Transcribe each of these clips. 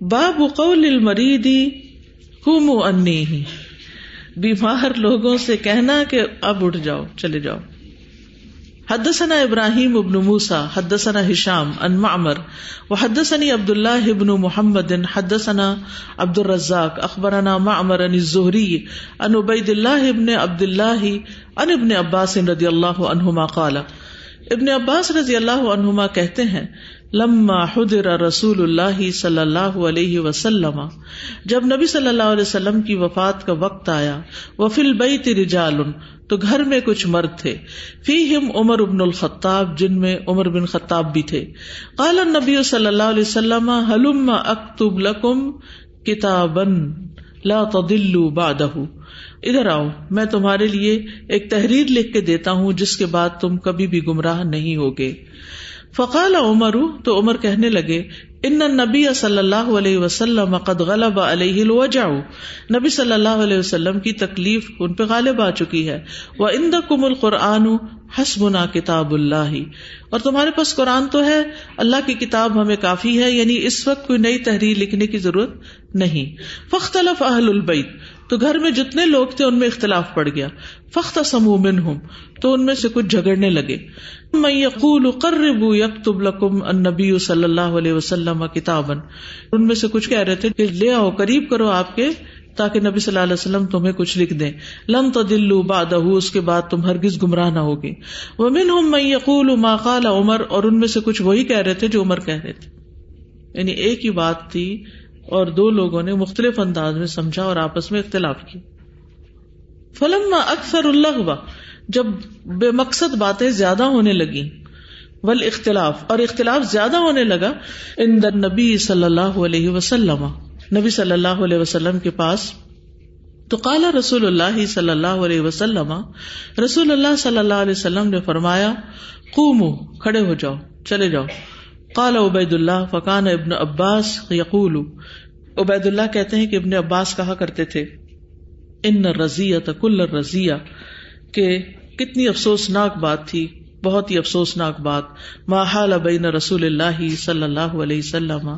باب قول المریدی ہم انی ہی۔ بیمار لوگوں سے کہنا کہ اب اٹھ جاؤ، چلے جاؤ۔ حدثنا ابراہیم ابن موسا حدثنا ہشام ان معمر و حدثني عبد الله ابن محمد، حدثنا عبد الرزاق اخبرنا معمر عن الزهري ان عبيد الله ابن عبد الله ان ابن عباس رضی اللہ عنہما قال۔ ابن عباس رضی اللہ عنہما کہتے ہیں لما حضر رسول اللہ صلی اللہ علیہ وسلم، جب نبی صلی اللہ علیہ وسلم کی وفات کا وقت آیا وہ فل رجال، تو گھر میں کچھ مرد تھے۔ فی ہم عمر ابن الخطاب، جن میں عمر بن خطاب بھی تھے۔ قال نبی صلی اللہ علیہ وسلم، حلم اکتب لکم کتابن لا تدلوا بعدہ ادھر آؤ، میں تمہارے لیے ایک تحریر لکھ کے دیتا ہوں، جس کے بعد تم کبھی بھی گمراہ نہیں ہوگے۔ فقال عمر، تو عمر کہنے لگے، ان نبی صلی اللہ علیہ وسلم قد غلب علیہ الوجع. نبی صلی اللہ علیہ وسلم کی تکلیف ان پہ غالب آ چکی ہے۔ وہ اند کم القرآن حسبنا کتاب اللہ اور تمہارے پاس قرآن تو ہے، اللہ کی کتاب ہمیں کافی ہے یعنی اس وقت کوئی نئی تحریر لکھنے کی ضرورت نہیں۔ فختلف اہل البیت تو گھر میں جتنے لوگ تھے ان میں اختلاف پڑ گیا۔ فخت سمو ہوں تو ان میں سے کچھ جھگڑنے لگے۔ میں یقول قربو یکتب لکم النبی صلی اللہ علیہ وسلم کتابن ان میں سے کچھ کہہ رہے تھے کہ لے آؤ، قریب کرو آپ کے، تاکہ نبی صلی اللہ علیہ وسلم تمہیں کچھ لکھ دیں۔ لم تو دلو بادہ اس کے بعد تم ہرگز گمراہ نہ ہوگے۔ وہ من ہوں میں یقول ما قال عمر، اور ان میں سے کچھ وہی کہہ رہے تھے جو عمر کہہ رہے تھے۔ یعنی ایک ہی بات تھی اور دو لوگوں نے مختلف انداز میں سمجھا اور آپس میں اختلاف کی۔ فلم اکثر اللہ جب بے مقصد باتیں زیادہ ہونے لگی ول اختلاف اور اختلاف زیادہ ہونے لگا ان نبی صلی اللہ علیہ وسلم۔ نبی صلی اللہ علیہ وسلم کے پاس، تو کالا رسول اللہ صلی اللہ علیہ وسلم رسول اللہ صلی اللہ علیہ وسلم نے فرمایا، قومو، کھڑے ہو جاؤ، چلے جاؤ۔ قال عبید اللہ فقان ابن عباس یقول عبید اللہ کہتے ہیں کہ ابن عباس کہا کرتے تھے، ان رضیہ کل رضیہ کہ کتنی افسوسناک بات تھی، بہت ہی افسوسناک بات ماحال بین رسول اللہ صلی اللہ علیہ وسلم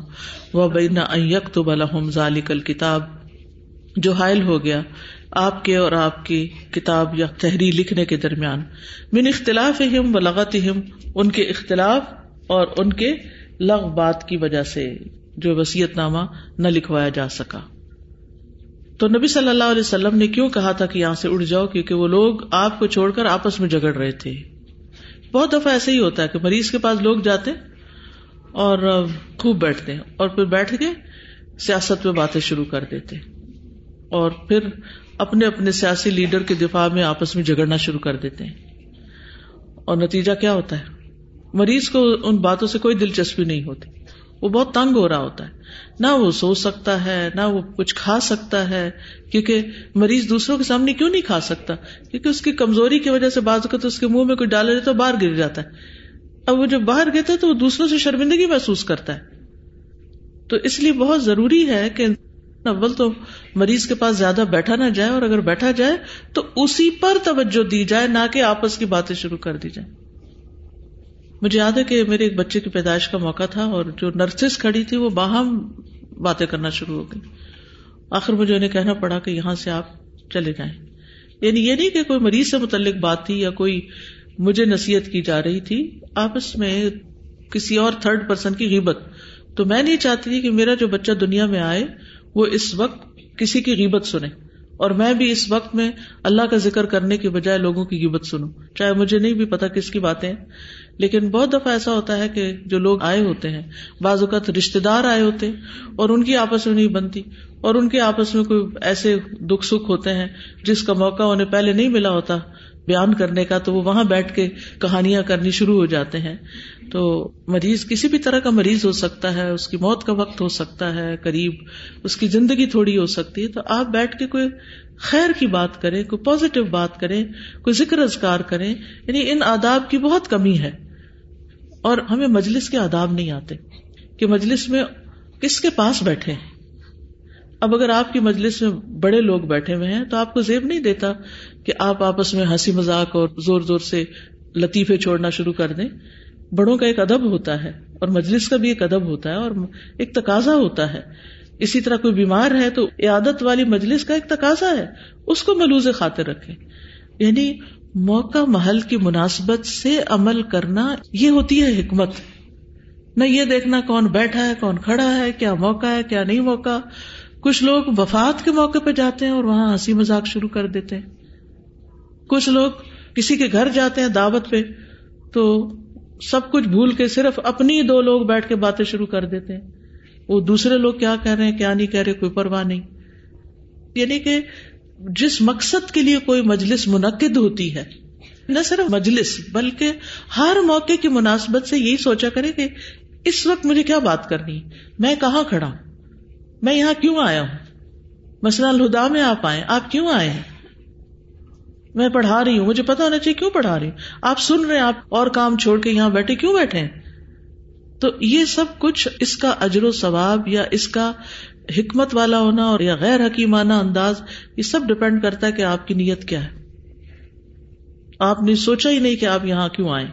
و بین یکتب لهم ذلك الکتاب، جو حائل ہو گیا آپ کے اور آپ کی کتاب یا تحریر لکھنے کے درمیان، من اختلاف ہم و لغت ان کے اختلاف اور ان کے لغ بات کی وجہ سے جو وسیعت نامہ نہ لکھوایا جا سکا۔ تو نبی صلی اللہ علیہ وسلم نے کیوں کہا تھا کہ یہاں سے اڑ جاؤ؟ کیونکہ وہ لوگ آپ کو چھوڑ کر آپس میں جگڑ رہے تھے۔ بہت دفعہ ایسے ہی ہوتا ہے کہ مریض کے پاس لوگ جاتے اور خوب بیٹھتے ہیں اور پھر بیٹھ کے سیاست میں باتیں شروع کر دیتے اور پھر اپنے اپنے سیاسی لیڈر کے دفاع میں آپس میں جگڑنا شروع کر دیتے۔ ہیں اور نتیجہ کیا ہوتا ہے؟ مریض کو ان باتوں سے کوئی دلچسپی نہیں ہوتی۔ وہ بہت تنگ ہو رہا ہوتا ہے۔ نہ وہ سو سکتا ہے، نہ وہ کچھ کھا سکتا ہے۔ کیونکہ مریض دوسروں کے سامنے کیوں نہیں کھا سکتا؟ کیونکہ اس کی کمزوری کی وجہ سے بعض اوقات اس کے منہ میں کوئی ڈالے تو باہر گر جاتا ہے۔ اب وہ جب باہر گرتا ہے تو وہ دوسروں سے شرمندگی محسوس کرتا ہے۔ تو اس لیے بہت ضروری ہے کہ اول تو مریض کے پاس زیادہ بیٹھا نہ جائے اور اگر بیٹھا جائے تو اسی پر توجہ دی جائے، نہ کہ آپس کی باتیں شروع کر دی جائے مجھے یاد ہے کہ میرے ایک بچے کی پیدائش کا موقع تھا اور جو نرسز کھڑی تھی وہ باہم باتیں کرنا شروع ہو گئی۔ آخر مجھے انہیں کہنا پڑا کہ یہاں سے آپ چلے جائیں۔ یعنی یہ نہیں کہ کوئی مریض سے متعلق بات تھی یا کوئی مجھے نصیحت کی جا رہی تھی، آپس میں کسی اور تھرڈ پرسن کی غیبت۔ تو میں نہیں چاہتی تھی کہ میرا جو بچہ دنیا میں آئے، وہ اس وقت کسی کی غیبت سنے۔ اور میں بھی اس وقت میں اللہ کا ذکر کرنے کے بجائے لوگوں کی غیبت سنوں۔ چاہے مجھے نہیں بھی پتا کس کی باتیں۔ لیکن بہت دفعہ ایسا ہوتا ہے کہ جو لوگ آئے ہوتے ہیں، بعض اوقات رشتے دار آئے ہوتے ہیں اور ان کی آپس میں نہیں بنتی اور ان کے آپس میں کوئی ایسے دکھ سکھ ہوتے ہیں جس کا موقع انہیں پہلے نہیں ملا ہوتا بیان کرنے کا، تو وہ وہاں بیٹھ کے کہانیاں کرنی شروع ہو جاتے ہیں۔ تو مریض، کسی بھی طرح کا مریض ہو سکتا ہے، اس کی موت کا وقت ہو سکتا ہے، قریب اس کی زندگی تھوڑی ہو سکتی ہے، تو آپ بیٹھ کے کوئی خیر کی بات کریں، کوئی پازیٹو بات کریں، کوئی ذکر ازکار کریں یعنی ان آداب کی بہت کمی ہے۔ اور ہمیں مجلس کے آداب نہیں آتے کہ مجلس میں کس کے پاس بیٹھے اب اگر آپ کی مجلس میں بڑے لوگ بیٹھے ہوئے ہیں تو آپ کو زیب نہیں دیتا کہ آپ آپس میں ہنسی مذاق اور زور زور سے لطیفے چھوڑنا شروع کر دیں۔ بڑوں کا ایک ادب ہوتا ہے اور مجلس کا بھی ایک ادب ہوتا ہے اور ایک تقاضا ہوتا ہے۔ اسی طرح کوئی بیمار ہے تو عیادت والی مجلس کا ایک تقاضا ہے۔ اس کو ملوز خاطر رکھے یعنی موقع محل کی مناسبت سے عمل کرنا یہ ہوتی ہے حکمت۔ نہ یہ دیکھنا کون بیٹھا ہے، کون کھڑا ہے، کیا موقع ہے، کیا نہیں موقع۔ کچھ لوگ وفات کے موقع پہ جاتے ہیں اور وہاں ہنسی مذاق شروع کر دیتے ہیں۔ کچھ لوگ کسی کے گھر جاتے ہیں دعوت پہ، تو سب کچھ بھول کے صرف اپنی دو لوگ بیٹھ کے باتیں شروع کر دیتے ہیں۔ وہ دوسرے لوگ کیا کہہ رہے ہیں، کیا نہیں کہہ رہے، کوئی پرواہ نہیں۔ یعنی کہ جس مقصد کے لیے کوئی مجلس منعقد ہوتی ہے، نہ صرف مجلس، بلکہ ہر موقع کی مناسبت سے یہی سوچا کرے کہ اس وقت مجھے کیا بات کرنی میں کہاں کھڑا ہوں؟ میں یہاں کیوں آیا ہوں؟ مثلاً الہدا میں آپ آئے آپ کیوں آئے ہیں؟ میں پڑھا رہی ہوں، مجھے پتا ہونا چاہیے کیوں پڑھا رہی ہوں؟ آپ سن رہے ہیں، آپ اور کام چھوڑ کے یہاں بیٹھے کیوں بیٹھے ہیں؟ تو یہ سب کچھ اس کا اجر و ثواب یا اس کا حکمت والا ہونا اور یا غیر حکیمانہ انداز، یہ سب ڈپینڈ کرتا ہے کہ آپ کی نیت کیا ہے۔ آپ نے سوچا ہی نہیں کہ آپ یہاں کیوں آئے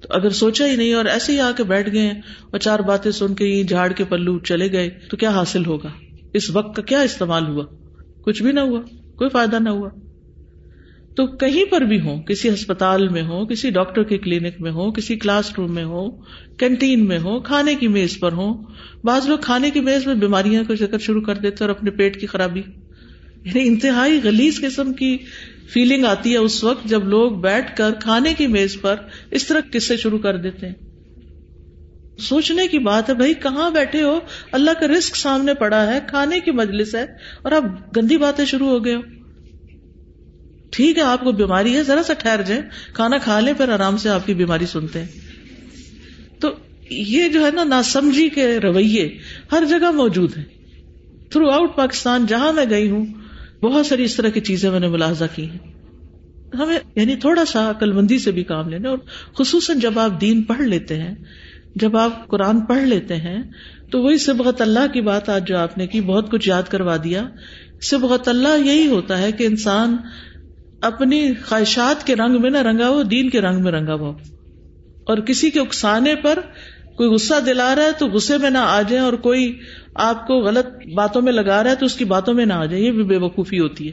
تو اگر سوچا ہی نہیں اور ایسے ہی آ کے بیٹھ گئے اور چار باتیں سن کے یہ جھاڑ کے پلو چلے گئے، تو کیا حاصل ہوگا؟ اس وقت کا کیا استعمال ہوا؟ کچھ بھی نہ ہوا، کوئی فائدہ نہ ہوا۔ تو کہیں پر بھی ہو کسی ہسپتال میں ہو کسی ڈاکٹر کے کلینک میں ہو کسی کلاس روم میں ہو کینٹین میں ہو کھانے کی میز پر ہو بعض لوگ کھانے کی میز میں بیماریاں کا ذکر شروع کر دیتے اور اپنے پیٹ کی خرابی یعنی انتہائی غلیز قسم کی فیلنگ آتی ہے اس وقت جب لوگ بیٹھ کر کھانے کی میز پر اس طرح قصے شروع کر دیتے ہیں۔ سوچنے کی بات ہے، بھائی کہاں بیٹھے ہو؟ اللہ کا رسک سامنے پڑا ہے، کھانے کی مجلس ہے اور آپ گندی باتیں شروع ہو گئے ہو ٹھیک ہے، آپ کو بیماری ہے، ذرا سا ٹھہر جائیں، کھانا کھا لیں، پھر آرام سے آپ کی بیماری سنتے ہیں۔ تو یہ جو ہے نا، ناسمجھی کے رویے ہر جگہ موجود ہیں۔ تھرو آؤٹ پاکستان، جہاں میں گئی ہوں، بہت ساری اس طرح کی چیزیں میں نے ملاحظہ کی ہیں۔ ہمیں یعنی تھوڑا سا عقل مندی سے بھی کام لینا، اور خصوصاً جب آپ دین پڑھ لیتے ہیں، جب آپ قرآن پڑھ لیتے ہیں، تو وہی سبغت اللہ کی بات آج جو آپ نے کی، بہت کچھ یاد کروا دیا۔ سبغت اللہ یہی ہوتا ہے کہ انسان اپنی خواہشات کے رنگ میں نہ رنگا ہو، دین کے رنگ میں رنگا ہو۔ اور کسی کے اکسانے پر کوئی غصہ دلا رہا ہے تو غصے میں نہ آ جائے اور کوئی آپ کو غلط باتوں میں لگا رہا ہے تو اس کی باتوں میں نہ آ جائے یہ بھی بے وقوفی ہوتی ہے۔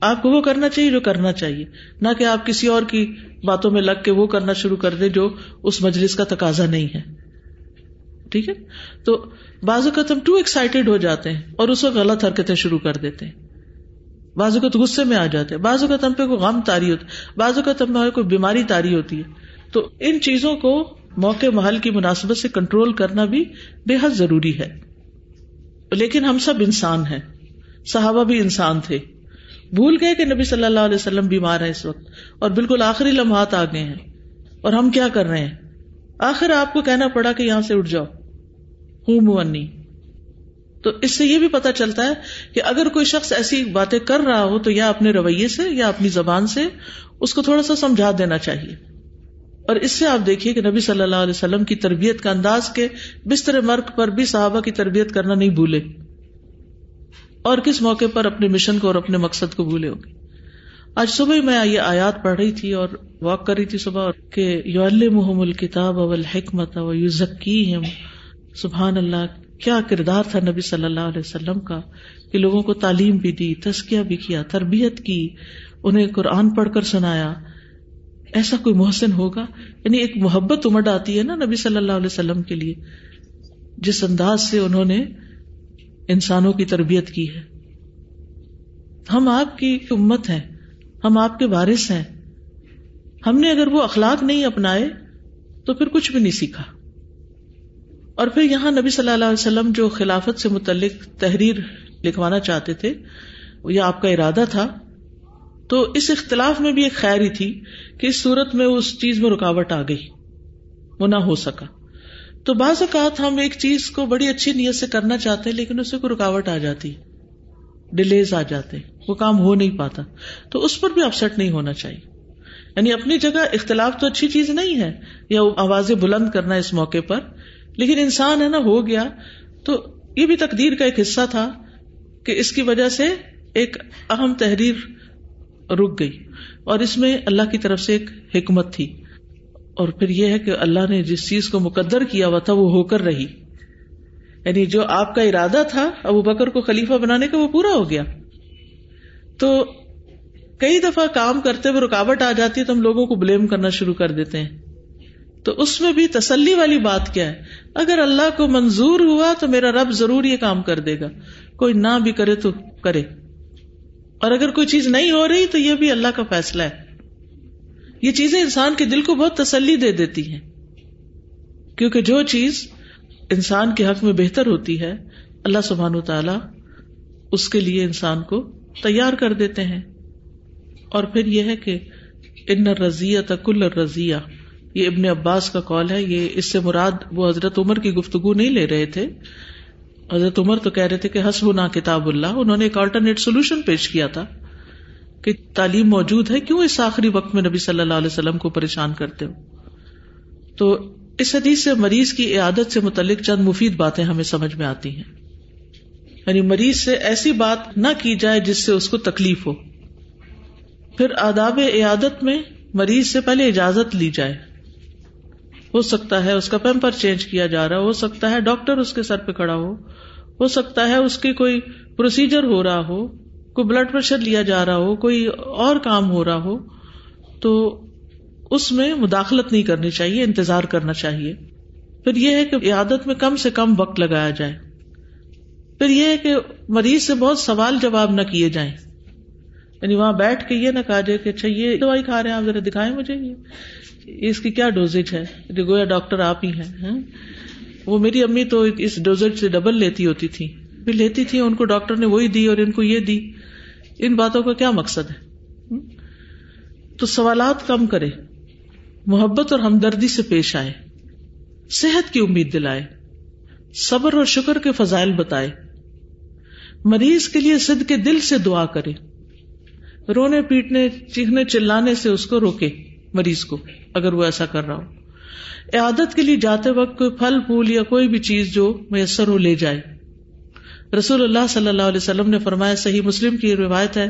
آپ کو وہ کرنا چاہیے جو کرنا چاہیے، نہ کہ آپ کسی اور کی باتوں میں لگ کے وہ کرنا شروع کر دیں جو اس مجلس کا تقاضا نہیں ہے۔ ٹھیک ہے؟ تو بعض اوقات ہم ٹو ایکسائٹیڈ ہو جاتے ہیں اور اس وقت غلط حرکتیں شروع کر دیتے ہیں۔ بعض اوقات غصے میں آ جاتے ہیں، بعض اوقات ہم پہ کوئی غم تاری ہوتا ہے، بعض اوقات ہم پہ کوئی بیماری تاری ہوتی ہے۔ تو ان چیزوں کو موقع محل کی مناسبت سے کنٹرول کرنا بھی بے حد ضروری ہے۔ لیکن ہم سب انسان ہیں، صحابہ بھی انسان تھے۔ بھول گئے کہ نبی صلی اللہ علیہ وسلم بیمار ہے اس وقت، اور بالکل آخری لمحات آ گئے ہیں۔ اور ہم کیا کر رہے ہیں؟ آخر آپ کو کہنا پڑا کہ یہاں سے اٹھ جاؤ۔ ہوں مونی تو اس سے یہ بھی پتا چلتا ہے کہ اگر کوئی شخص ایسی باتیں کر رہا ہو تو یا اپنے رویے سے یا اپنی زبان سے اس کو تھوڑا سا سمجھا دینا چاہیے۔ اور اس سے آپ دیکھیے کہ نبی صلی اللہ علیہ وسلم کی تربیت کا انداز کے بستر مرک پر بھی صحابہ کی تربیت کرنا نہیں بھولے۔ اور کس موقع پر اپنے مشن کو اور اپنے مقصد کو بھولے ہوگی۔ آج صبح میں یہ آیات پڑھ رہی تھی اور واک کر رہی تھی صبح کہ یو محم الکتاب اول حکمت یو ذکی سبحان اللہ۔ کیا کردار تھا نبی صلی اللہ علیہ وسلم کا کہ لوگوں کو تعلیم بھی دی تسکیہ بھی کیا، تربیت کی، انہیں قرآن پڑھ کر سنایا۔ ایسا کوئی محسن ہوگا؟ یعنی ایک محبت امڈ آتی ہے نا نبی صلی اللہ علیہ وسلم کے لیے۔ جس انداز سے انہوں نے انسانوں کی تربیت کی ہے۔ ہم آپ کی امت ہیں، ہم آپ کے وارث ہیں۔ ہم نے اگر وہ اخلاق نہیں اپنائے تو پھر کچھ بھی نہیں سیکھا۔ اور پھر یہاں نبی صلی اللہ علیہ وسلم جو خلافت سے متعلق تحریر لکھوانا چاہتے تھے، یا آپ کا ارادہ تھا، تو اس اختلاف میں بھی ایک خیر ہی تھی کہ اس صورت میں اس چیز میں رکاوٹ آ گئی، وہ نہ ہو سکا۔ تو بعض اوقات ہم ایک چیز کو بڑی اچھی نیت سے کرنا چاہتے ہیں، لیکن اسے کوئی رکاوٹ آ جاتی ڈیلیز آ جاتے، وہ کام ہو نہیں پاتا۔ تو اس پر بھی اپسٹ نہیں ہونا چاہیے۔ یعنی اپنی جگہ اختلاف تو اچھی چیز نہیں ہے، یا آوازیں بلند کرنا اس موقع پر لیکن انسان ہے نا، ہو گیا۔ تو یہ بھی تقدیر کا ایک حصہ تھا کہ اس کی وجہ سے ایک اہم تحریر رک گئی۔ اور اس میں اللہ کی طرف سے ایک حکمت تھی۔ اور پھر یہ ہے کہ اللہ نے جس چیز کو مقدر کیا ہوا تھا، وہ ہو کر رہی۔ یعنی جو آپ کا ارادہ تھا ابو بکر کو خلیفہ بنانے کا، وہ پورا ہو گیا۔ تو کئی دفعہ کام کرتے ہوئے رکاوٹ آ جاتی ہے، تو ہم لوگوں کو بلیم کرنا شروع کر دیتے ہیں۔ تو اس میں بھی تسلی والی بات کیا ہے؟ اگر اللہ کو منظور ہوا تو میرا رب ضرور یہ کام کر دے گا۔ کوئی نہ بھی کرے تو کرے۔ اور اگر کوئی چیز نہیں ہو رہی تو یہ بھی اللہ کا فیصلہ ہے۔ یہ چیزیں انسان کے دل کو بہت تسلی دے دیتی ہیں۔ کیونکہ جو چیز انسان کے حق میں بہتر ہوتی ہے، اللہ سبحان تعالی اس کے لیے انسان کو تیار کر دیتے ہیں۔ اور پھر یہ ہے کہ ان رضیہ تکل رضیہ یہ ابن عباس کا کال ہے، یہ اس سے مراد وہ حضرت عمر کی گفتگو نہیں لے رہے تھے۔ حضرت عمر تو کہہ رہے تھے کہ حسب نا کتاب اللہ، انہوں نے ایک آلٹرنیٹ سولوشن پیش کیا تھا کہ تعلیم موجود ہے، کیوں اس آخری وقت میں نبی صلی اللہ علیہ وسلم کو پریشان کرتے ہو؟ تو اس حدیث سے مریض کی عیادت سے متعلق چند مفید باتیں ہمیں سمجھ میں آتی ہیں۔ یعنی مریض سے ایسی بات نہ کی جائے جس سے اس کو تکلیف ہو۔ پھر آداب عیادت میں مریض سے پہلے اجازت لی جائے۔ ہو سکتا ہے اس کا پیمپر چینج کیا جا رہا ہو سکتا ہے ڈاکٹر اس کے سر پہ کھڑا ہو ہو سکتا ہے اس کی کوئی پروسیجر ہو رہا ہو، کوئی بلڈ پریشر لیا جا رہا ہو، کوئی اور کام ہو رہا ہو، تو اس میں مداخلت نہیں کرنی چاہیے، انتظار کرنا چاہیے۔ پھر یہ ہے کہ عادت میں کم سے کم وقت لگایا جائے۔ پھر یہ ہے کہ مریض سے بہت سوال جواب نہ کیے جائیں۔ یعنی وہاں بیٹھ کے یہ نہ کہا جائے کہ اچھا یہ دوائی کھا رہے ہیں، آپ ذرا دکھائیں مجھے یہ۔ اس کی کیا ڈوزیج ہے؟ گویا ڈاکٹر آپ ہی ہیں وہ میری امی تو اس ڈوزیج سے ڈبل لیتی ہوتی تھی۔ پھر لیتی تھی، ان کو ڈاکٹر نے وہی دی اور ان کو یہ دی۔ ان باتوں کا کیا مقصد ہے؟ تو سوالات کم کرے، محبت اور ہمدردی سے پیش آئے، صحت کی امید دلائے، صبر اور شکر کے فضائل بتائے۔ مریض کے لیے سد کے دل سے دعا کرے۔ رونے پیٹنے، چیخنے، چلانے سے اس کو روکے۔ مریض کو، اگر وہ ایسا کر رہا ہو۔ عادت کے لیے جاتے وقت کوئی پھل، پھول یا کوئی بھی چیز جو میسر ہو لے جائے۔ رسول اللہ صلی اللہ علیہ وسلم نے فرمایا، صحیح مسلم کی روایت ہے،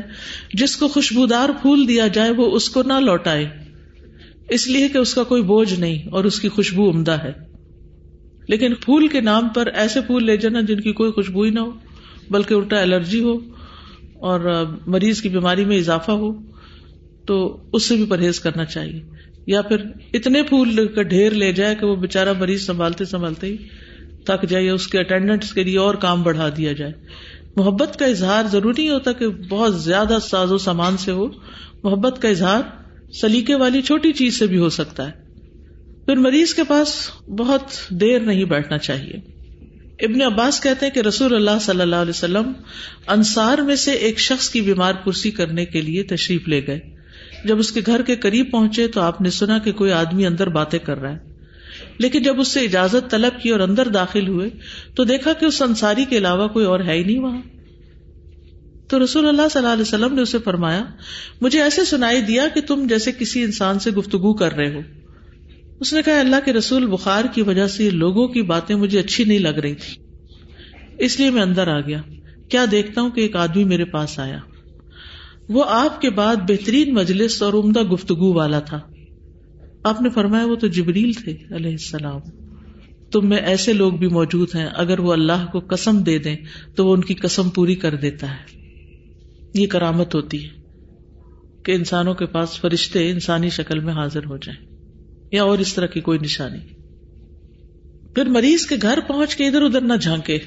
جس کو خوشبودار پھول دیا جائے، وہ اس کو نہ لوٹائے۔ اس لیے کہ اس کا کوئی بوجھ نہیں اور اس کی خوشبو عمدہ ہے۔ لیکن پھول کے نام پر ایسے پھول لے جانا جن کی کوئی خوشبو ہی نہ ہو، بلکہ الٹا الرجی ہو اور مریض کی بیماری میں اضافہ ہو۔ تو اس سے بھی پرہیز کرنا چاہیے۔ یا پھر اتنے پھول کا ڈھیر لے جائے کہ وہ بےچارا مریض سنبھالتے سنبھالتے ہی تک جائے اس کے اٹینڈنٹس کے لیے اور کام بڑھا دیا جائے۔ محبت کا اظہار ضروری ہوتا کہ بہت زیادہ ساز و سامان سے ہو۔ محبت کا اظہار سلیقے والی چھوٹی چیز سے بھی ہو سکتا ہے۔ پھر مریض کے پاس بہت دیر نہیں بیٹھنا چاہیے۔ ابن عباس کہتے ہیں کہ رسول اللہ صلی اللہ علیہ وسلم انصار میں سے ایک شخص کی بیمار کرسی کرنے کے لیے تشریف لے گئے۔ جب اس کے گھر کے قریب پہنچے تو آپ نے سنا کہ کوئی آدمی اندر باتیں کر رہا ہے۔ لیکن جب اس سے اجازت طلب کی اور اندر داخل ہوئے تو دیکھا کہ اس انصاری کے علاوہ کوئی اور ہے ہی نہیں وہاں۔ تو رسول اللہ صلی اللہ علیہ وسلم نے اسے فرمایا، مجھے ایسے سنائی دیا کہ تم جیسے کسی انسان سے گفتگو کر رہے ہو۔ اس نے کہا، اللہ کے رسول بخار کی وجہ سے لوگوں کی باتیں مجھے اچھی نہیں لگ رہی تھی اس لیے میں اندر آ گیا۔ کیا دیکھتا ہوں کہ ایک آدمی میرے پاس آیا۔ وہ آپ کے بعد بہترین مجلس اور عمدہ گفتگو والا تھا۔ آپ نے فرمایا وہ تو جبریل تھے علیہ السلام۔ تم میں ایسے لوگ بھی موجود ہیں، اگر وہ اللہ کو قسم دے دیں تو وہ ان کی قسم پوری کر دیتا ہے۔ یہ کرامت ہوتی ہے کہ انسانوں کے پاس فرشتے انسانی شکل میں حاضر ہو جائیں، یا اور اس طرح کی کوئی نشانی۔ پھر مریض کے گھر پہنچ کے ادھر ادھر نہ جھانکے۔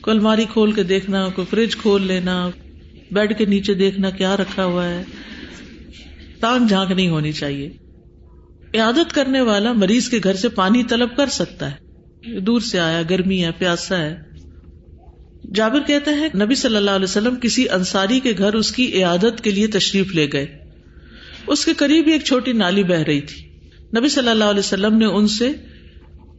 کوئی الماری کھول کے دیکھنا، کوئی فریج کھول لینا بیڈ کے نیچے دیکھنا کیا رکھا ہوا ہے؟ تان جھانک نہیں ہونی چاہیے۔ عادت کرنے والا مریض کے گھر سے پانی طلب کر سکتا ہے۔ دور سے آیا، گرمی ہے، پیاسا ہے۔ جابر کہتے ہیں نبی صلی اللہ علیہ وسلم کسی انصاری کے گھر اس کی عیادت کے لیے تشریف لے گئے۔ اس کے قریب ایک چھوٹی نالی بہ رہی تھی۔ نبی صلی اللہ علیہ وسلم نے ان سے،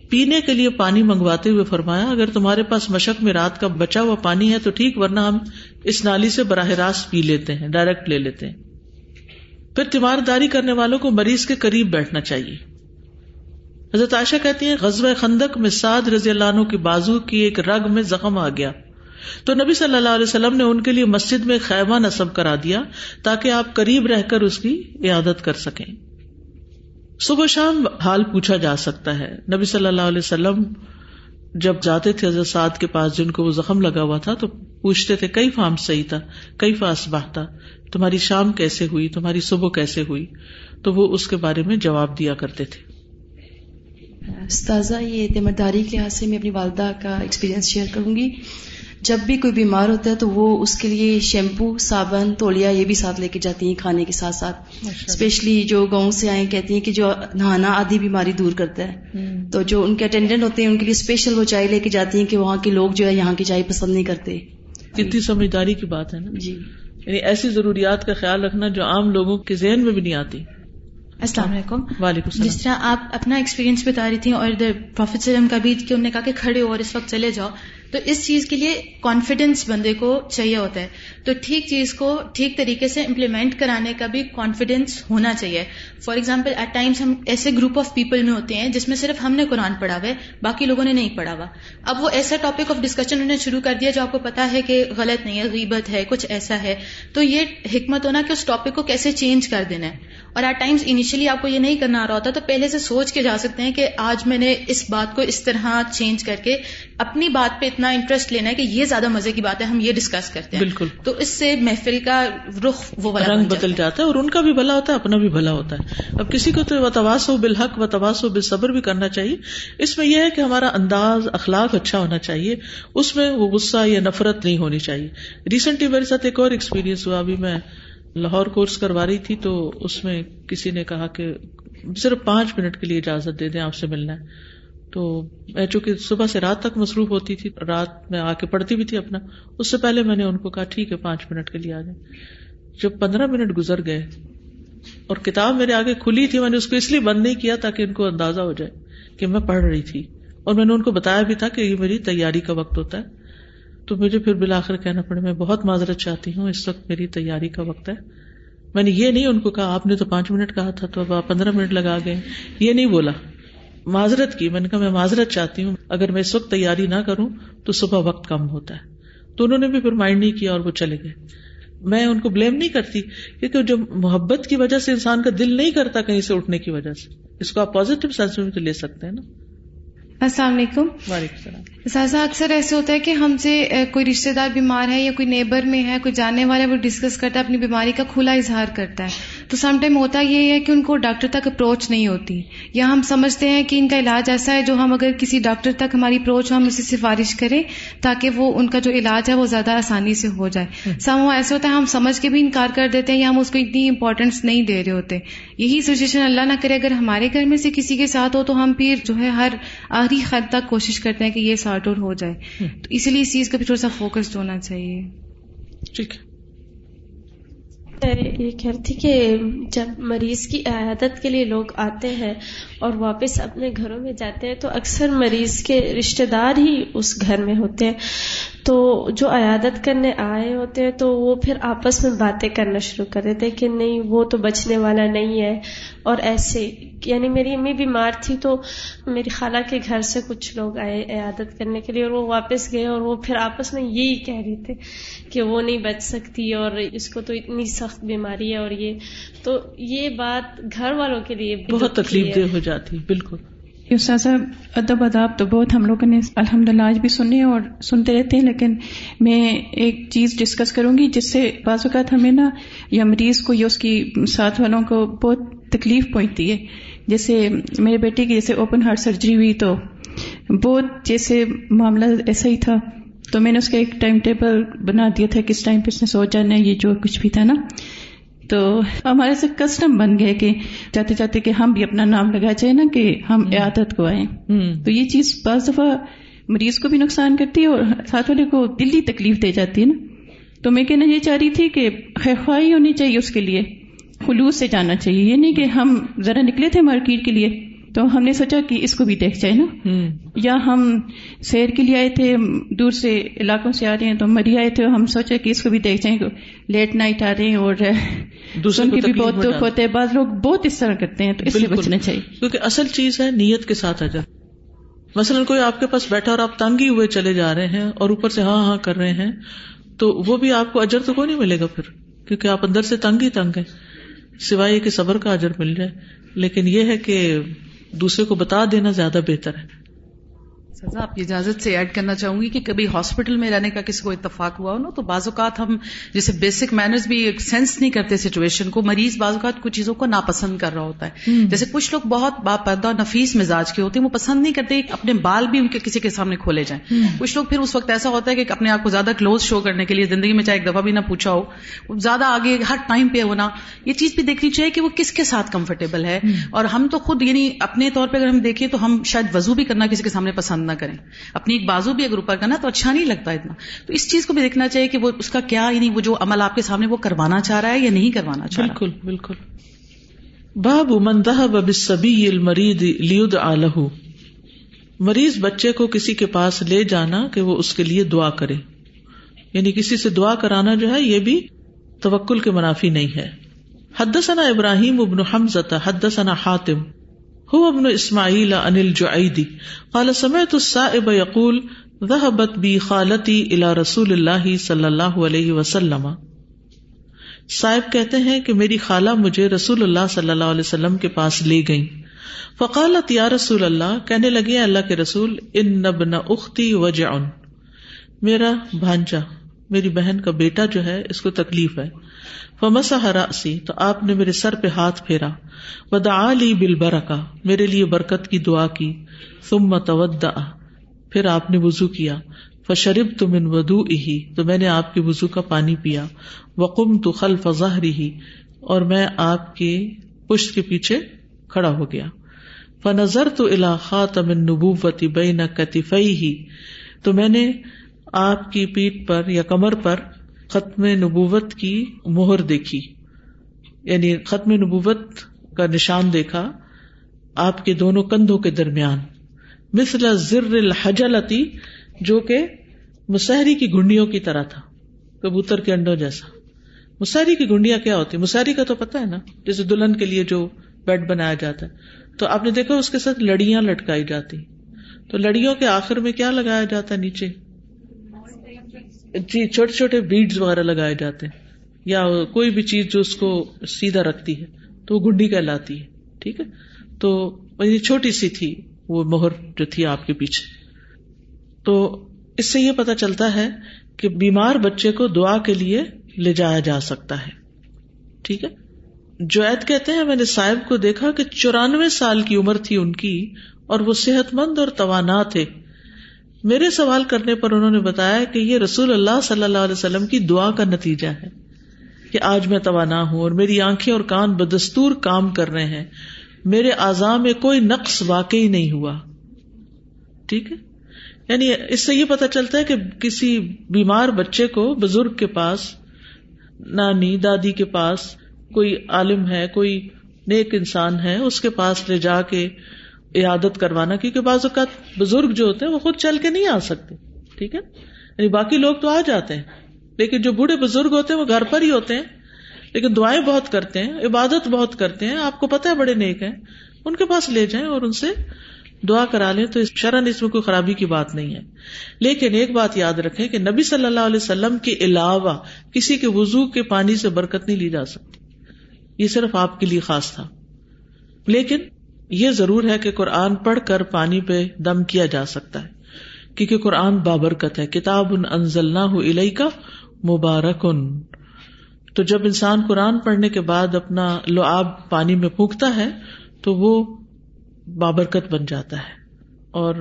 پینے کے لیے پانی منگواتے ہوئے فرمایا، اگر تمہارے پاس مشق میں رات کا بچا ہوا پانی ہے تو ٹھیک، ورنہ ہم اس نالی سے براہ راست پی لیتے ہیں ڈائریکٹ لے لیتے ہیں۔ پھر تیمارداری کرنے والوں کو مریض کے قریب بیٹھنا چاہیے۔ حضرت عائشہ کہتی ہیں غزب خندق میں سعد رضی اللہ عنہ کی بازو کی ایک رگ میں زخم آ گیا۔ تو نبی صلی اللہ علیہ وسلم نے ان کے لیے مسجد میں خیمہ نصب کرا دیا تاکہ آپ قریب رہ کر اس کی عیادت کر سکیں۔ صبح شام حال پوچھا جا سکتا ہے۔ نبی صلی اللہ علیہ وسلم جب جاتے تھے حضرت سعد کے پاس جن کو وہ زخم لگا ہوا تھا، تو پوچھتے تھے کئی فارم صحیح تھا؟ کئی فاس تھا؟ تمہاری شام کیسے ہوئی؟ تمہاری صبح کیسے ہوئی؟ تو وہ اس کے بارے میں جواب دیا کرتے تھے۔ استاذہ، یہ تیمرداری کے لحاظ سے میں اپنی والدہ کا ایکسپیرینس شیئر کروں گی۔ جب بھی کوئی بیمار ہوتا ہے تو وہ اس کے لیے شیمپو صابن تولیا یہ بھی ساتھ لے کے جاتی ہیں کھانے کے ساتھ ساتھ۔ اسپیشلی جو گاؤں سے آئے کہتی ہیں کہ جو نہانا آدھی بیماری دور کرتا ہے۔ تو جو ان کے اٹینڈنٹ ہوتے ہیں ان کے لیے اسپیشل وہ چائے لے کے جاتی ہیں کہ وہاں کے لوگ جو ہے یہاں کی چائے پسند نہیں کرتے۔ کتنی سمجھداری کی بات ہے نا۔ جی۔ یعنی ایسی ضروریات کا خیال رکھنا جو عام لوگوں کے ذہن میں بھی نہیں آتی۔ السلام علیکم۔ وعلیکم السلام۔ جس طرح آپ اپنا ایکسپیرینس بتا رہی تھی اور پروفیٹ سلم کا بھی کہ انہوں نے کہا کہ کھڑے ہو اور اس وقت چلے جاؤ۔ تو اس چیز کے لیے کانفیڈینس بندے کو چاہیے ہوتا ہے۔ تو ٹھیک چیز کو ٹھیک طریقے سے امپلیمنٹ کرانے کا بھی کانفیڈینس ہونا چاہیے۔ فار ایگزامپل ایٹ ٹائمس ہم ایسے گروپ آف پیپل میں ہوتے ہیں جس میں صرف ہم نے قرآن پڑھا ہوا ہے، باقی لوگوں نے نہیں پڑھا ہوا۔ اب وہ ایسا ٹاپک آف ڈسکشن انہوں نے شروع کر دیا جو آپ کو پتا ہے کہ غلط نہیں ہے، غیبت ہے، کچھ ایسا ہے۔ تو یہ حکمت ہونا کہ اس ٹاپک کو کیسے چینج کر دینا ہے۔ اور ایٹ ٹائمس انیشلی آپ کو یہ نہیں کرنا آ رہا ہوتا تو پہلے سے سوچ کے جا سکتے ہیں کہ آج میں نے اس بات کو اس طرح چینج کر کے اپنی بات پہ اتنا انٹرسٹ لینا ہے کہ یہ زیادہ مزے کی بات ہے ہم یہ ڈسکس کرتے ہیں۔ بالکل۔ تو اس سے محفل کا رخ وہ والا رنگ بدل جاتا ہے اور ان کا بھی بھلا ہوتا ہے اپنا بھی بھلا ہوتا ہے۔ اب کسی کو تو وتواس ہو بالحق و تواس ہو بصبر بھی کرنا چاہیے۔ اس میں یہ ہے کہ ہمارا انداز اخلاق اچھا ہونا چاہیے۔ اس میں وہ غصہ یا نفرت نہیں ہونی چاہیے۔ ریسنٹلی میرے ساتھ ایک اور ایکسپیرینس ہوا ابھی میں لاہور کورس کروا رہی تھی تو اس میں کسی نے کہا کہ صرف پانچ منٹ کے لیے اجازت دے دیں، آپ سے ملنا ہے۔ تو میں چونکہ صبح سے رات تک مصروف ہوتی تھی، رات میں آ کے پڑھتی بھی تھی اپنا، اس سے پہلے میں نے ان کو کہا، ٹھیک ہے، پانچ منٹ کے لیے آ جائیں۔ جب پندرہ منٹ گزر گئے اور کتاب میرے آگے کھلی تھی، میں نے اس کو اس لیے بند نہیں کیا تاکہ ان کو اندازہ ہو جائے کہ میں پڑھ رہی تھی۔ اور میں نے ان کو بتایا بھی تھا کہ یہ میری تیاری کا وقت ہوتا ہے۔ تو مجھے پھر بالآخر کہنا پڑا میں بہت معذرت چاہتی ہوں، اس وقت میری تیاری کا وقت ہے۔ میں نے یہ نہیں ان کو کہا، آپ نے تو پانچ منٹ کہا تھا، تو اب آپ پندرہ منٹ لگا گئے۔ یہ نہیں بولا۔ معذرت کی، میں نے کہا، میں معذرت چاہتی ہوں، اگر میں اس وقت تیاری نہ کروں تو صبح وقت کم ہوتا ہے۔ تو انہوں نے بھی پھر مائنڈ نہیں کیا اور وہ چلے گئے۔ میں ان کو بلیم نہیں کرتی، کیونکہ جو محبت کی وجہ سے انسان کا دل نہیں کرتا کہیں سے اٹھنے کی وجہ سے، اس کو آپ پازیٹو سینس میں لے سکتے ہیں نا۔ السلام علیکم۔ وعلیکم السلام۔ سازا اکثر ایسے ہوتا ہے کہ ہم سے کوئی رشتے دار بیمار ہے یا کوئی نیبر میں ہے کوئی جاننے والا وہ ڈسکس کرتا ہے اپنی بیماری کا کھلا اظہار کرتا ہے۔ تو سم ٹائم ہوتا یہ ہے کہ ان کو ڈاکٹر تک اپروچ نہیں ہوتی۔ یا ہم سمجھتے ہیں کہ ان کا علاج ایسا ہے جو ہم اگر کسی ڈاکٹر تک ہماری اپروچ ہم اسے سفارش کریں تاکہ وہ ان کا جو علاج ہے وہ زیادہ آسانی سے ہو جائے۔ سم ایسا ہوتا ہے ہم سمجھ کے بھی انکار کر دیتے ہیں یا ہم اس کو اتنی امپورٹینس نہیں دے رہے ہوتے۔ یہی سچویشن اللہ نہ کرے اگر ہمارے گھر میں سے کسی کے ساتھ ہو تو ہم پھر جو ہے ہر آخری حد تک کوشش کرتے ہیں کہ یہ سارٹ آؤٹ ہو جائے۔ تو اسی لیے اس چیز کا بھی تھوڑا سا فوکس ہونا چاہیے۔ ٹھیک یہ کہہ رہی تھی کہ جب مریض کی عیادت کے لیے لوگ آتے ہیں اور واپس اپنے گھروں میں جاتے ہیں تو اکثر مریض کے رشتے دار ہی اس گھر میں ہوتے ہیں۔ تو جو عیادت کرنے آئے ہوتے ہیں تو وہ پھر آپس میں باتیں کرنا شروع کر دیتے ہیں کہ نہیں، وہ تو بچنے والا نہیں ہے۔ اور ایسے یعنی میری امی بیمار تھی تو میری خالہ کے گھر سے کچھ لوگ آئے عیادت کرنے کے لیے اور وہ واپس گئے اور وہ پھر آپس میں یہی کہہ رہے تھے کہ وہ نہیں بچ سکتی اور اس کو تو اتنی سخت بیماری ہے اور یہ تو یہ بات گھر والوں کے لیے بہت تکلیف دہ ہو جاتی بالکل۔ استاذہ ادب اداب تو بہت ہم لوگوں نے الحمد للہ آج بھی سنی اور سنتے رہتے ہیں لیکن میں ایک چیز ڈسکس کروں گی جس سے بعض اوقات ہمیں نا یا مریض کو یا اس کی ساتھ والوں کو بہت تکلیف پہنچتی ہے۔ جیسے میرے بیٹے کی جیسے اوپن ہارٹ سرجری ہوئی تو بہت جیسے معاملہ ایسا ہی تھا۔ تو میں نے اس کا ایک ٹائم ٹیبل بنا دیا تھا کس ٹائم پہ اس نے سو جانا ہے یہ جو کچھ بھی تھا نا۔ تو ہمارے سے کسٹم بن گئے کہ چاہتے چاہتے کہ ہم بھی اپنا نام لگا جائے نا کہ ہم عیادت کو آئیں۔ تو یہ چیز بعض دفعہ مریض کو بھی نقصان کرتی ہے اور ساتھ والے کو دلی تکلیف دے جاتی ہے نا۔ تو میں کہنا یہ چاہ رہی تھی کہ خواہی ہونی چاہیے اس کے لیے خلوص سے جانا چاہیے۔ یہ نہیں کہ ہم ذرا نکلے تھے مارکیٹ کے لیے۔ تو ہم نے سوچا کہ اس کو بھی دیکھ جائے نا۔ یا ہم سیر کے لیے آئے تھے دور سے علاقوں سے آ رہے ہیں تو مری آئے تھے ہم سوچا کہ اس کو بھی دیکھ جائیں۔ لیٹ نائٹ آ رہے ہیں اور دوسرے بھی بہت دکھ ہوتے ہیں بعض لوگ بہت اس طرح کرتے ہیں تو اس سے بچنا چاہیے۔ کیونکہ اصل چیز ہے نیت کے ساتھ آ مثلاً کوئی آپ کے پاس بیٹھا اور آپ تنگ ہی ہوئے چلے جا رہے ہیں اور اوپر سے ہاں ہاں کر رہے ہیں تو وہ بھی آپ کو اجر تو کوئی نہیں ملے گا پھر کیونکہ آپ اندر سے تنگ ہی تنگ ہے سوائے کہ صبر کا اجر مل جائے۔ لیکن یہ ہے کہ دوسرے کو بتا دینا زیادہ بہتر ہے۔ سزا آپ کی اجازت سے ایڈ کرنا چاہوں گی کہ کبھی ہاسپٹل میں رہنے کا کسی کو اتفاق ہوا ہو نا تو بعض اوقات ہم جیسے بیسک مینرز بھی سینس نہیں کرتے سچویشن کو مریض بعض اوقات کچھ چیزوں کو ناپسند کر رہا ہوتا ہے۔ جیسے کچھ لوگ بہت باپردہ نفیس مزاج کے ہوتے ہیں وہ پسند نہیں کرتے اپنے بال بھی ان کے کسی کے سامنے کھولے جائیں۔ کچھ لوگ پھر اس وقت ایسا ہوتا ہے کہ اپنے آپ کو زیادہ کلوز شو کرنے کے لیے زندگی میں چاہے ایک دفعہ بھی نہ پوچھا ہو زیادہ آگے ہر ٹائم پہ ہونا یہ چیز بھی دیکھنی چاہیے کہ وہ کس کے ساتھ کمفرٹیبل ہے۔ اور ہم تو خود یعنی اپنے طور پہ اگر ہم دیکھیں تو ہم شاید وضو بھی کرنا کسی کے سامنے پسند نہ کریں۔ اپنی ایک بازو بھی اگر اوپر کرنا تو اچھا نہیں لگتا اتنا۔ تو اس چیز کو بھی دیکھنا چاہیے کہ وہ اس کا کیا یعنی وہ جو عمل آپ کے سامنے وہ کروانا چاہ رہا ہے یا نہیں کروانا چاہ رہا۔ بالکل بالکل۔ باب مندہ ببی المرید لیود آلہ مریض بچے کو کسی کے پاس لے جانا کہ وہ اس کے لیے دعا کرے۔ یعنی کسی سے دعا کرانا جو ہے، یہ بھی توکل کے منافی نہیں ہے۔ حدثنا ابراہیم ابن حمزہ حدثنا حاتم۔ هو ابن اسماعیل ان الجعیدی قال، سمعت السائب یقول، ذهبت بی خالتی الى رسول اللہ صلی اللہ علیہ وسلم. صاحب کہتے ہیں کہ میری خالہ مجھے رسول اللہ صلی اللہ علیہ وسلم کے پاس لے گئی فقالت، یا رسول اللہ، کہنے لگی اللہ کے رسول، ان نبن اختی وجع. میرا بھانجا میری بہن کا بیٹا جو ہے، اس کو تکلیف ہے۔ فمسا ہراسی تو آپ نے میرے سر پہ ہاتھ پھیرا۔ ودا لی بل برکا میرے لیے برکت کی دعا کی۔ ثم تودا پھر آپ نے وضو کیا۔ فشرب تم ان ودو ہی تو میں نے آپ کے وضو کا پانی پیا۔ وقم تو خل فضاہ رہی اور میں آپ کے پشت کے پیچھے کھڑا ہو گیا۔ فنظر تو علاقہ تمن نبوتی بے نہ کتفئی ہی تو میں نے آپ کی پیٹ پر یا کمر پر ختم نبوت کی مہر دیکھی۔ یعنی ختم نبوت کا نشان دیکھا آپ کے دونوں کندھوں کے درمیان۔ مثل زر الحجلتی جو کہ مسحری کی گنڈیوں کی طرح تھا، کبوتر کے انڈوں جیسا۔ مسحری کی گنڈیاں کیا ہوتی؟ مسحری کا تو پتا ہے نا، جیسے دلہن کے لیے جو بیڈ بنایا جاتا ہے۔ تو آپ نے دیکھا اس کے ساتھ لڑیاں لٹکائی جاتی۔ تو لڑیوں کے آخر میں کیا لگایا جاتا ہے نیچے؟ جی چھوٹے چھوٹے بیڈز وغیرہ لگائے جاتے ہیں۔ یا کوئی بھی چیز جو اس کو سیدھا رکھتی ہے، تو وہ گنڈی کہلاتی ہے، ٹھیک ہے؟ تو یہ چھوٹی سی تھی وہ مہر جو تھی آپ کے پیچھے۔ تو اس سے یہ پتا چلتا ہے کہ بیمار بچے کو دعا کے لیے لے جایا جا سکتا ہے۔ ٹھیک ہے؟ جو کہتے ہیں، میں نے صاحب کو دیکھا کہ چورانوے سال کی عمر تھی ان کی اور وہ صحت مند اور توانا تھے۔ میرے سوال کرنے پر انہوں نے بتایا کہ یہ رسول اللہ صلی اللہ علیہ وسلم کی دعا کا نتیجہ ہے کہ آج میں توانا ہوں اور میری آنکھیں اور کان بدستور کام کر رہے ہیں۔ میرے اعضاء میں کوئی نقص واقعی نہیں ہوا۔ ٹھیک ہے؟ یعنی اس سے یہ پتا چلتا ہے کہ کسی بیمار بچے کو بزرگ کے پاس، نانی، دادی کے پاس کوئی عالم ہے، کوئی نیک انسان ہے، اس کے پاس لے جا کے عیادت کروانا، کیونکہ بعض اوقات بزرگ جو ہوتے ہیں وہ خود چل کے نہیں آ سکتے، ٹھیک ہے؟ یعنی باقی لوگ تو آ جاتے ہیں، لیکن جو بوڑھے بزرگ ہوتے ہیں وہ گھر پر ہی ہوتے ہیں، لیکن دعائیں بہت کرتے ہیں، عبادت بہت کرتے ہیں، آپ کو پتا ہے بڑے نیک ہیں، ان کے پاس لے جائیں اور ان سے دعا کرا لیں، تو شرن اس میں کوئی خرابی کی بات نہیں ہے۔ لیکن ایک بات یاد رکھے کہ نبی صلی اللہ علیہ وسلم کے علاوہ کسی کے وزو کے پانی سے برکت نہیں لی جا سکتی، یہ صرف آپ کے لیے خاص تھا۔ لیکن یہ ضرور ہے کہ قرآن پڑھ کر پانی پہ دم کیا جا سکتا ہے، کیونکہ قرآن بابرکت ہے۔ کتاب ان انزل نہ کا مبارک ان تو جب انسان قرآن پڑھنے کے بعد اپنا لو آب پانی میں پھونکتا ہے، تو وہ بابرکت بن جاتا ہے۔ اور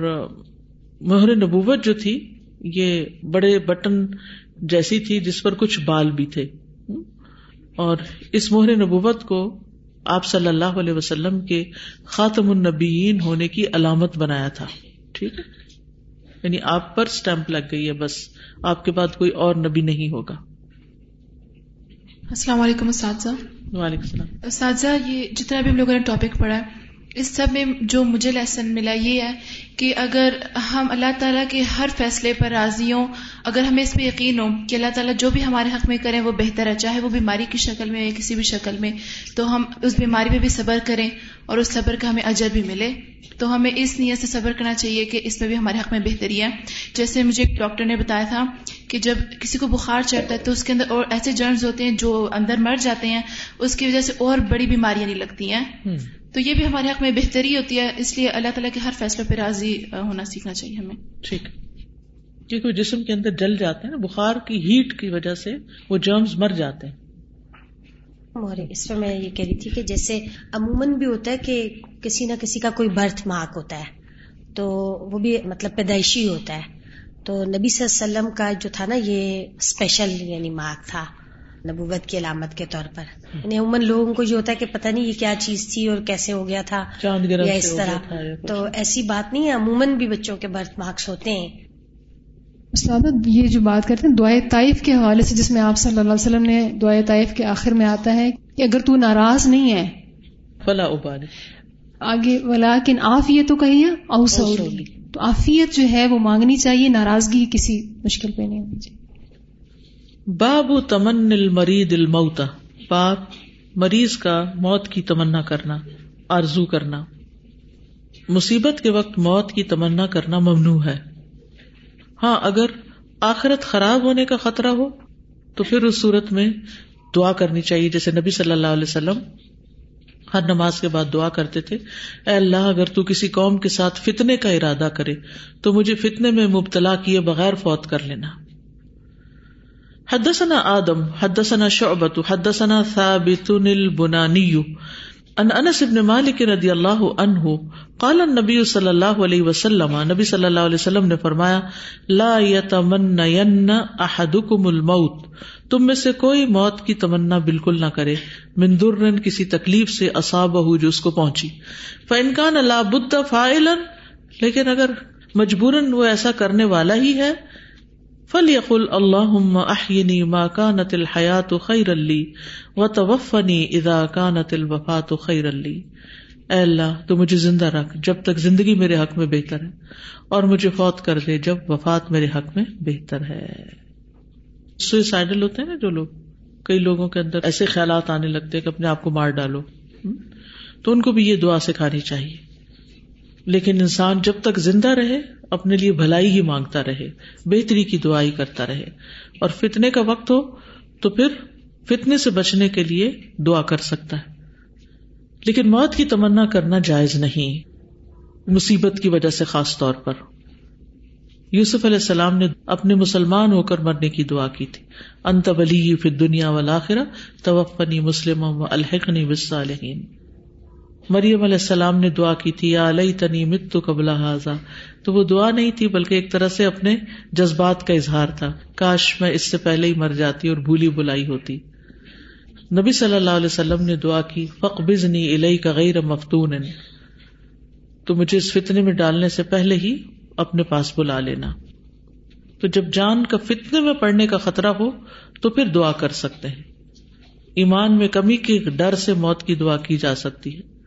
مہر نبوت جو تھی، یہ بڑے بٹن جیسی تھی جس پر کچھ بال بھی تھے۔ اور اس مہر نبوت کو آپ صلی اللہ علیہ وسلم کے خاتم النبیین ہونے کی علامت بنایا تھا۔ ٹھیک ہے؟ یعنی آپ پر اسٹمپ لگ گئی ہے بس آپ کے بعد کوئی اور نبی نہیں ہوگا۔ السلام علیکم اساتذہ وعلیکم السلام۔ اساتذہ یہ جتنا بھی ہم لوگوں نے ٹاپک پڑھا ہے اس سب میں جو مجھے لیسن ملا یہ ہے کہ اگر ہم اللہ تعالیٰ کے ہر فیصلے پر راضی ہوں، اگر ہمیں اس پہ یقین ہو کہ اللہ تعالیٰ جو بھی ہمارے حق میں کریں، وہ بہتر ہے، چاہے وہ بیماری کی شکل میں یا کسی بھی شکل میں، تو ہم اس بیماری پہ بھی صبر کریں اور اس صبر کا ہمیں اجر بھی ملے۔ تو ہمیں اس نیت سے صبر کرنا چاہیے کہ اس میں بھی ہمارے حق میں بہتری ہے۔ جیسے مجھے ایک ڈاکٹر نے بتایا تھا کہ جب کسی کو بخار چڑھتا ہے تو اس کے اندر اور ایسے جرمز ہوتے ہیں جو اندر مر جاتے ہیں، اس کی وجہ سے اور بڑی بیماریاں نہیں لگتی ہیں۔ تو یہ بھی ہمارے حق میں بہتری ہوتی ہے اس لیے اللہ تعالیٰ کے ہر فیصلوں پہ راضی ہونا سیکھنا چاہیے ہمیں۔ ٹھیک۔ کیونکہ جسم کے اندر جل جاتے ہیں نا بخار کی ہیٹ کی وجہ سے وہ جرمز مر جاتے ہیں۔ اس پر میں یہ کہہ رہی تھی کہ جیسے عموماً بھی ہوتا ہے کہ کسی نہ کسی کا کوئی برتھ مارک ہوتا ہے تو وہ بھی مطلب پیدائشی ہوتا ہے۔ تو نبی صلی اللہ علیہ وسلم کا جو تھا نا یہ اسپیشل یعنی مارک تھا۔ نبوت کی علامت کے طور پر۔ یعنی عموماً لوگوں کو یہ ہوتا ہے کہ پتہ نہیں یہ کیا چیز تھی اور کیسے ہو گیا تھا یا اس طرح۔ تو ایسی بات نہیں ہے عموماً بھی بچوں کے برتھ مارکس ہوتے ہیں۔ استاد یہ جو بات کرتے ہیں دعائے طائف کے حوالے سے جس میں آپ صلی اللہ علیہ وسلم نے دعائے طائف کے آخر میں آتا ہے کہ اگر تو ناراض نہیں ہے۔ فلا ابال آگے ولا کن آف یہ تو کہیے اوسولی تو آفیت جو ہے وہ مانگنی چاہیے ناراضگی کسی مشکل پہ نہیں ہونی چاہیے۔ باب تمن المرید الموتا باب مریض کا موت کی تمنا کرنا، آرزو کرنا۔ مصیبت کے وقت موت کی تمنا کرنا ممنوع ہے۔ ہاں اگر آخرت خراب ہونے کا خطرہ ہو، تو پھر اس صورت میں دعا کرنی چاہیے۔ جیسے نبی صلی اللہ علیہ وسلم ہر نماز کے بعد دعا کرتے تھے، اے اللہ، اگر تو کسی قوم کے ساتھ فتنے کا ارادہ کرے، تو مجھے فتنے میں مبتلا کیے بغیر فوت کر لینا۔ حدثنا آدم، حدثنا شعبت حدثنا ثابت البنانی. ان انس ابن مالک رضی اللہ عنہ قال النبی صلی اللہ علیہ وسلم، نبی صلی اللہ علیہ وسلم نے فرمایا، لا يتمنین احدکم الموت، تم میں سے کوئی موت کی تمنا بالکل نہ کرے، من درن کسی تکلیف سے اصابہ جو اس کو پہنچی۔ فانکان لا بد فاعلا، لیکن اگر مجبورن وہ ایسا کرنے والا ہی ہے فل یقل اللہ احینی ما کانت الحیات خیر علی و توفنی اذا کانت الوفات خیر علی اے اللہ، تو مجھے زندہ رکھ جب تک زندگی میرے حق میں بہتر ہے اور مجھے فوت کر دے جب وفات میرے حق میں بہتر ہے۔ سوئسائڈل ہوتے ہیں نا جو لوگ؟ کئی لوگوں کے اندر ایسے خیالات آنے لگتے ہیں کہ اپنے آپ کو مار ڈالو۔ تو ان کو بھی یہ دعا سکھانی چاہیے۔ لیکن انسان جب تک زندہ رہے اپنے لیے بھلائی ہی مانگتا رہے، بہتری کی دعائی کرتا رہے۔ اور فتنے کا وقت ہو تو پھر فتنے سے بچنے کے لیے دعا کر سکتا ہے۔ لیکن موت کی تمنا کرنا جائز نہیں، مصیبت کی وجہ سے خاص طور پر۔ یوسف علیہ السلام نے اپنے مسلمان ہو کر مرنے کی دعا کی تھی۔ انت ولی فی دنیا والا توفنی مسلم و الحقنی وسالحین مریم علیہ السلام نے دعا کی تھی، یا علیہ تنی مت تو قبل حاضا تو وہ دعا نہیں تھی، بلکہ ایک طرح سے اپنے جذبات کا اظہار تھا۔ کاش میں اس سے پہلے ہی مر جاتی اور بھولی بلائی ہوتی۔ نبی صلی اللہ علیہ وسلم نے دعا کی فق بزنی الہی کا غیر مفتون۔ تو مجھے اس فتنے میں ڈالنے سے پہلے ہی اپنے پاس بلا لینا۔ تو جب جان کا فتنے میں پڑنے کا خطرہ ہو، تو پھر دعا کر سکتے ہیں۔ ایمان میں کمی کے ڈر سے موت کی دعا کی جا سکتی ہے۔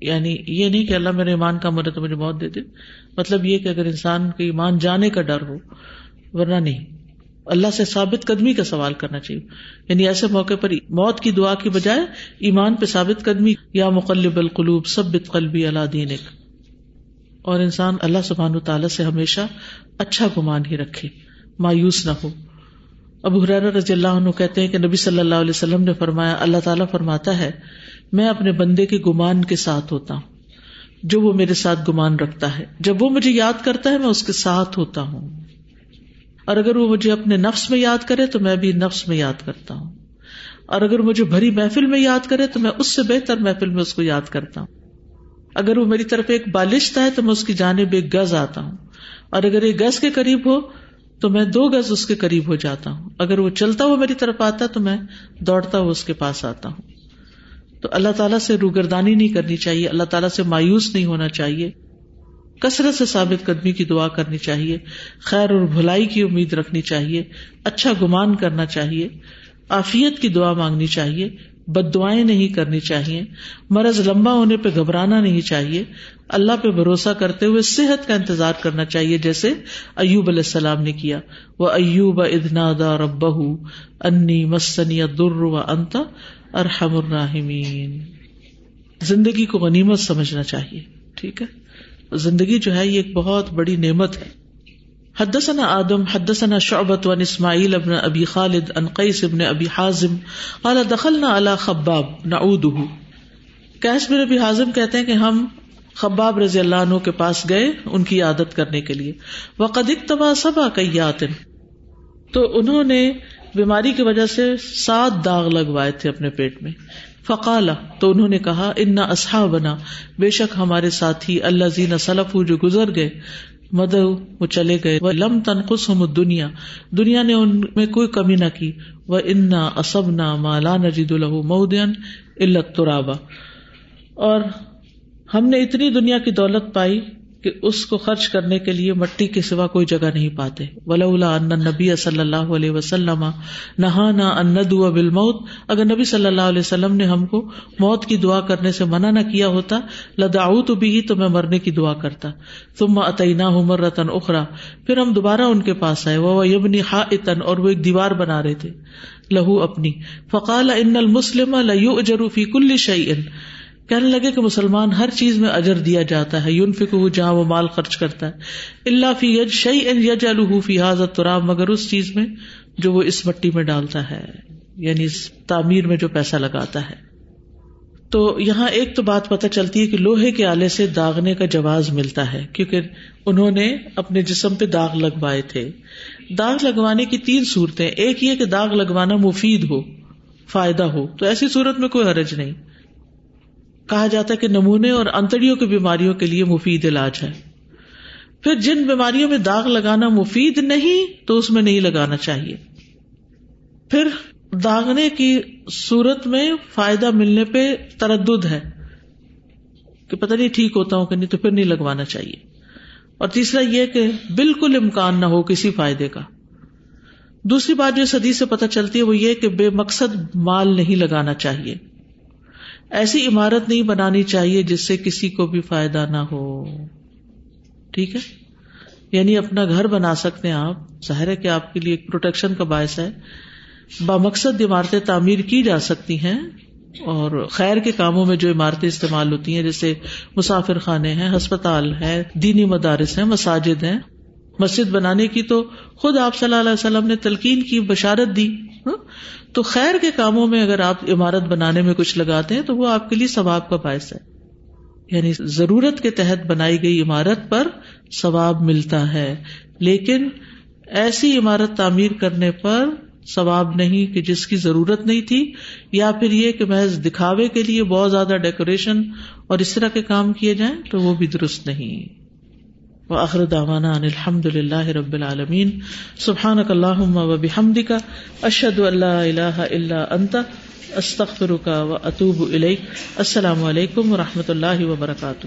یعنی یہ نہیں کہ اللہ میرے ایمان کا مرے تو مجھے موت دے دے۔ مطلب یہ کہ اگر انسان کے ایمان جانے کا ڈر ہو، ورنہ نہیں۔ اللہ سے ثابت قدمی کا سوال کرنا چاہیے۔ یعنی ایسے موقع پر موت کی دعا کی بجائے ایمان پہ ثابت قدمی، یا مقلب القلوب سب قلبی اللہ دین اور انسان اللہ سبحان تعالیٰ سے ہمیشہ اچھا گمان ہی رکھے، مایوس نہ ہو۔ اب حرار رضی اللہ عنہ کہتے ہیں کہ نبی صلی اللہ علیہ وسلم نے فرمایا، اللہ تعالیٰ فرماتا ہے میں اپنے بندے کے گمان کے ساتھ ہوتا ہوں، جو وہ میرے ساتھ گمان رکھتا ہے۔ جب وہ مجھے یاد کرتا ہے، میں اس کے ساتھ ہوتا ہوں۔ اور اگر وہ مجھے اپنے نفس میں یاد کرے، تو میں بھی نفس میں یاد کرتا ہوں۔ اور اگر مجھے بھری محفل میں یاد کرے، تو میں اس سے بہتر محفل میں اس کو یاد کرتا ہوں۔ اگر وہ میری طرف ایک بالشت ہے، تو میں اس کی جانب ایک گز آتا ہوں۔ اور اگر ایک گز کے قریب ہو، تو میں دو گز اس کے قریب ہو جاتا ہوں۔ اگر وہ چلتا ہوا میری طرف آتا، تو میں دوڑتا ہوا اس کے پاس آتا ہوں۔ اللہ تعالیٰ سے روگردانی نہیں کرنی چاہیے، اللہ تعالیٰ سے مایوس نہیں ہونا چاہیے۔ کثرت سے ثابت قدمی کی دعا کرنی چاہیے، خیر اور بھلائی کی امید رکھنی چاہیے اچھا گمان کرنا چاہیے آفیت کی دعا مانگنی چاہیے، بد دعائیں نہیں کرنی چاہیے، مرض لمبا ہونے پہ گھبرانا نہیں چاہیے، اللہ پہ بھروسہ کرتے ہوئے صحت کا انتظار کرنا چاہیے، جیسے ایوب علیہ السلام نے کیا۔ وہ ایوب ادنا دا رب انی مسنی در و انتا ارحم الراحمین۔ زندگی کو غنیمت سمجھنا چاہیے، ٹھیک ہے؟ زندگی جو ہے، یہ ایک بہت بڑی نعمت ہے۔ حدثنا آدم، حدثنا شعبت ون اسماعیل ابن ابی خالد ان قیس ابن ابی حازم۔ قال، دخلنا على خباب نعوده قیس بن ابی حازم کہتے ہیں کہ ہم خباب رضی اللہ عنہ کے پاس گئے ان کی عادت کرنے کے لیے۔ وقد اکتبا سبا کیاتن تو انہوں نے بیماری کی وجہ سے سات داغ لگوائے تھے اپنے پیٹ میں۔ فقالا، تو انہوں نے کہا، انا اصحا بنا بے شک ہمارے ساتھی اللہ زین سلف جو گزر گئے مد وہ چلے گئے۔ وہ لم تنقص ہم دنیا دنیا نے ان میں کوئی کمی نہ کی۔ وہ انا اسب نہ مالا نجید الح مودین علت ترابا اور ہم نے اتنی دنیا کی دولت پائی کہ اس کو خرچ کرنے کے لیے مٹی کے سوا کوئی جگہ نہیں پاتے۔ ولا ان نبی صلی اللہ علیہ وسلم نہا نہ بل موت اگر نبی صلی اللہ علیہ وسلم نے ہم کو موت کی دعا کرنے سے منع نہ کیا ہوتا لداؤ تو بھی تو میں مرنے کی دعا کرتا۔ تم عطینہ عمر رتن اخرا پھر ہم دوبارہ ان کے پاس آئے۔ وہ یبنی ہا اتن اور وہ ایک دیوار بنا رہے تھے۔ لہو اپنی۔ فقال ان المسلم لو اجروفی کل شعین کہنے لگے کہ مسلمان ہر چیز میں اجر دیا جاتا ہے یون فک جہاں وہ مال خرچ کرتا ہے۔ اللہ فی یج شعی این یج الفی حاضر تراب مگر اس چیز میں جو وہ اس مٹی میں ڈالتا ہے یعنی اس تعمیر میں جو پیسہ لگاتا ہے۔ تو یہاں ایک تو بات پتہ چلتی ہے کہ لوہے کے آلے سے داغنے کا جواز ملتا ہے، کیونکہ انہوں نے اپنے جسم پہ داغ لگوائے تھے۔ داغ لگوانے کی تین صورتیں، ایک یہ کہ داغ لگوانا مفید ہو، فائدہ ہو، تو ایسی صورت میں کوئی حرج نہیں۔ کہا جاتا ہے کہ نمونے اور انتڑیوں کی بیماریوں کے لیے مفید علاج ہے۔ پھر جن بیماریوں میں داغ لگانا مفید نہیں تو اس میں نہیں لگانا چاہیے۔ پھر داغنے کی صورت میں فائدہ ملنے پہ تردد ہے کہ پتہ نہیں ٹھیک ہوتا ہوں کہ نہیں تو پھر نہیں لگوانا چاہیے۔ اور تیسرا یہ کہ بالکل امکان نہ ہو کسی فائدے کا۔ دوسری بات جو سدی سے پتہ چلتی ہے وہ یہ کہ بے مقصد مال نہیں لگانا چاہیے۔ ایسی عمارت نہیں بنانی چاہیے جس سے کسی کو بھی فائدہ نہ ہو۔ ٹھیک ہے؟ یعنی اپنا گھر بنا سکتے ہیں آپ۔ ظاہر ہے کہ آپ کے لیے ایک پروٹیکشن کا باعث ہے۔ بامقصد عمارتیں تعمیر کی جا سکتی ہیں اور خیر کے کاموں میں جو عمارتیں استعمال ہوتی ہیں، جیسے مسافر خانے ہیں، ہسپتال ہے دینی مدارس ہیں، مساجد ہیں۔ مسجد بنانے کی تو خود آپ صلی اللہ علیہ وسلم نے تلقین کی، بشارت دی۔ ہاں؟ تو خیر کے کاموں میں اگر آپ عمارت بنانے میں کچھ لگاتے ہیں تو وہ آپ کے لیے ثواب کا باعث ہے۔ یعنی ضرورت کے تحت بنائی گئی عمارت پر ثواب ملتا ہے۔ لیکن ایسی عمارت تعمیر کرنے پر ثواب نہیں کہ جس کی ضرورت نہیں تھی، یا پھر یہ کہ محض دکھاوے کے لیے بہت زیادہ ڈیکوریشن اور اس طرح کے کام کیے جائیں تو وہ بھی درست نہیں۔ وآخر دعوانا ان الحمد للہ رب العالمین. سبحانک اللہم و بحمدک، اشہد ان لا الہ الا انت، استغفرک و اتوب الیک. السلام علیکم و رحمۃ اللہ وبرکاتہ.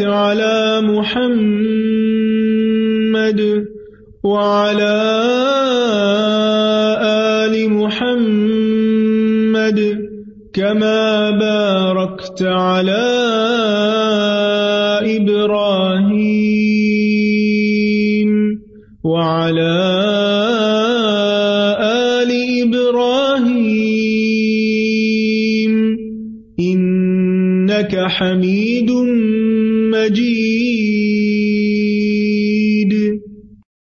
على محمد وعلى آل محمد كما باركت على